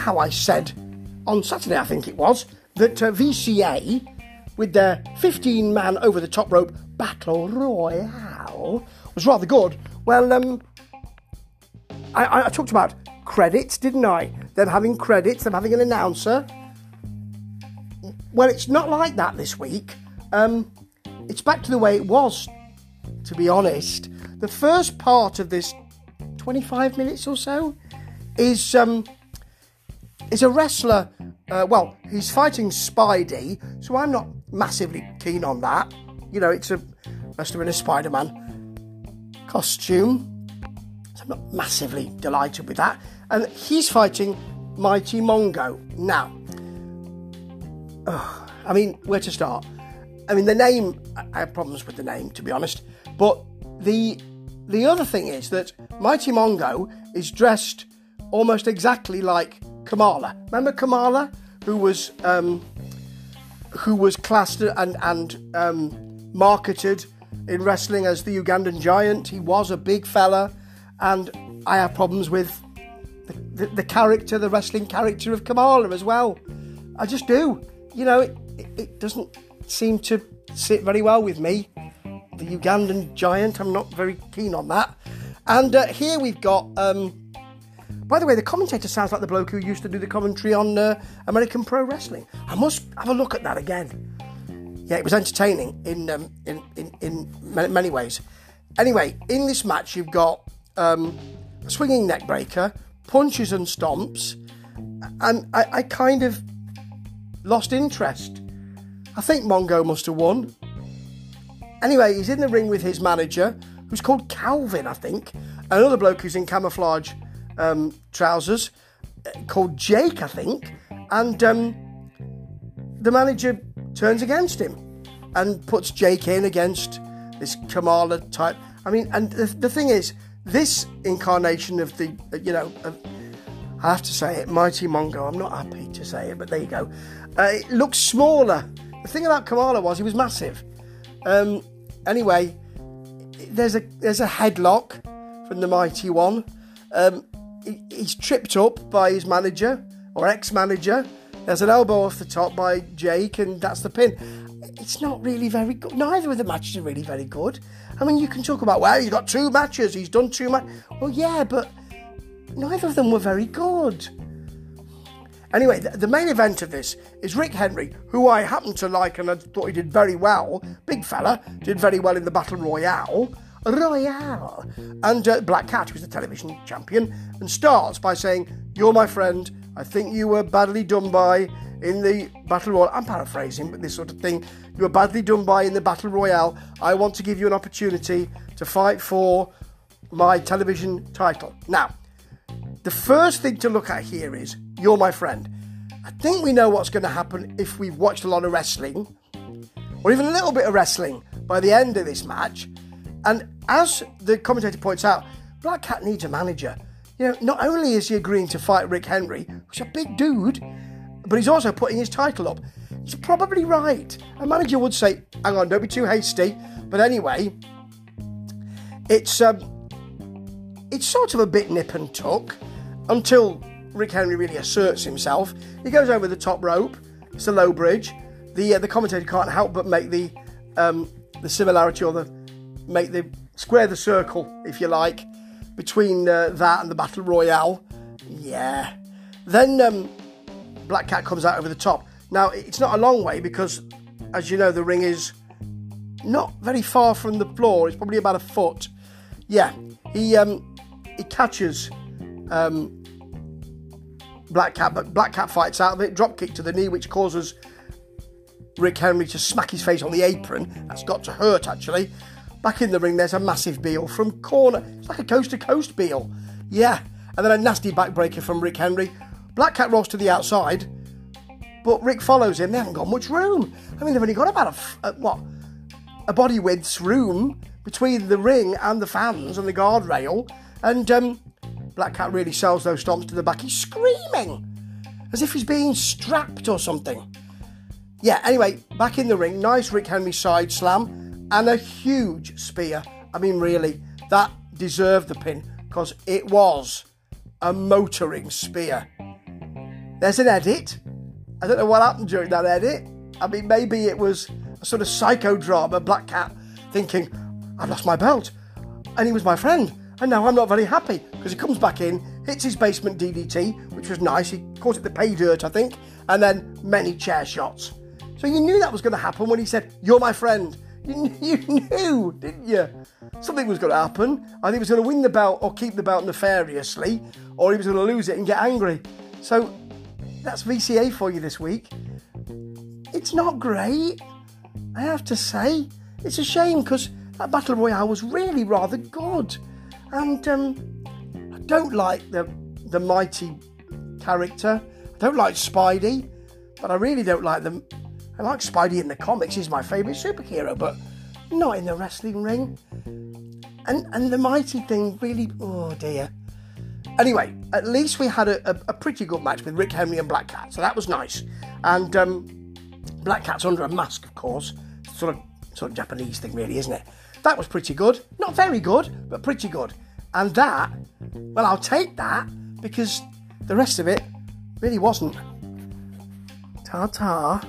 how I said on Saturday, I think it was, that uh, VCA, with their 15 man over the top rope battle royale, was rather good. Well, um, I, I talked about credits, didn't I? Them having credits, them having an announcer. Well, it's not like that this week. Um, it's back to the way it was, to be honest. The first part of this 25 minutes or so is um, is a wrestler. Uh, well, he's fighting Spidey, so I'm not massively keen on that. You know, it's a wrestler in a Spider-Man costume. So I'm not massively delighted with that. And he's fighting Mighty Mongo. Now, uh, I mean, where to start? I mean, the name, I have problems with the name, to be honest. But the the other thing is that Mighty Mongo is dressed almost exactly like Kamala. Remember Kamala, who was um, who was classed and and um, marketed in wrestling as the Ugandan giant. He was a big fella, and I have problems with the, the, the character, the wrestling character of Kamala as well. I just do. You know, it, it doesn't seem to sit very well with me. The Ugandan giant, I'm not very keen on that. And uh, here we've got. Um, by the way, the commentator sounds like the bloke who used to do the commentary on uh, American Pro Wrestling. I must have a look at that again. Yeah, it was entertaining in um, in, in, in many ways. Anyway, in this match, you've got um, swinging neck breaker, punches and stomps, and I, I kind of lost interest. I think Mongo must have won. Anyway, he's in the ring with his manager, who's called Calvin, I think. Another bloke who's in camouflage um, trousers, uh, called Jake, I think. And um, the manager turns against him and puts Jake in against this Kamala type. I mean, and the, the thing is, this incarnation of the, uh, you know, of, I have to say it, Mighty Mongo. I'm not happy to say it, but there you go. Uh, it looks smaller. The thing about Kamala was he was massive. Um, anyway, there's a there's a headlock from the Mighty One. Um, he, he's tripped up by his manager or ex-manager. There's an elbow off the top by Jake, and that's the pin. It's not really very good. Neither of the matches are really very good. I mean, you can talk about well, he's got two matches, he's done two matches. Well, yeah, but neither of them were very good. Anyway, the, the, main event of this is Rick Henry, who I happen to like and I thought he did very well. Big fella, did very well in the Battle Royale. Royale. And uh, Black Cat, who's the television champion, and starts by saying, You're my friend. I think you were badly done by in the Battle Royale. I'm paraphrasing, but this sort of thing. You were badly done by in the Battle Royale. I want to give you an opportunity to fight for my television title. Now, the first thing to look at here is you're my friend. I think we know what's going to happen if we've watched a lot of wrestling, or even a little bit of wrestling by the end of this match. And as the commentator points out, Black Cat needs a manager. You know, not only is he agreeing to fight Rick Henry, who's a big dude, but he's also putting his title up. He's probably right. A manager would say, "Hang on, don't be too hasty." But anyway, it's um, it's sort of a bit nip and tuck until Rick Henry really asserts himself. He goes over the top rope. It's a low bridge. The uh, the commentator can't help but make the um, the similarity or the make the square the circle, if you like, between uh, that and the battle royale. Yeah. Then um, Black Cat comes out over the top. Now it's not a long way because, as you know, the ring is not very far from the floor. It's probably about a foot. Yeah. He um, he catches um, Black Cat, but Black Cat fights out of it, drop kick to the knee, which causes Rick Henry to smack his face on the apron. That's got to hurt, actually. Back in the ring, there's a massive Beal from corner. It's like a coast to coast Beal. Yeah. And then a nasty backbreaker from Rick Henry. Black Cat rolls to the outside, but Rick follows him. They haven't got much room. I mean, they've only got about a, a what? A body width's room between the ring and the fans and the guardrail. And um, Black Cat really sells those stomps to the back. He's screaming as if he's being strapped or something. Yeah, anyway, back in the ring, nice Rick Henry side slam and a huge spear. I mean, really, that deserved the pin because it was a motoring spear. there's an edit. I don't know what happened during that edit. I mean, maybe it was a sort of psychodrama, Black Cat thinking, I've lost my belt. And he was my friend. And now I'm not very happy because he comes back in, hits his basement DDT, which was nice. He calls it the pay dirt, I think, and then many chair shots. So you knew that was going to happen when he said, You're my friend. You, you knew, didn't you? Something was going to happen. Either he was going to win the belt or keep the belt nefariously, or he was going to lose it and get angry. So that's VCA for you this week. It's not great, I have to say. It's a shame because that Battle Royale was really rather good. And um, I don't like the, the mighty character. I don't like Spidey, but I really don't like them. I like Spidey in the comics, he's my favourite superhero, but not in the wrestling ring. And and the mighty thing really, oh dear. Anyway, at least we had a, a, a pretty good match with Rick Henry and Black Cat, so that was nice. And um, Black Cat's under a mask, of course, sort of sort of Japanese thing, really, isn't it? That was pretty good. Not very good, but pretty good. And that, well, I'll take that because the rest of it really wasn't. Ta ta.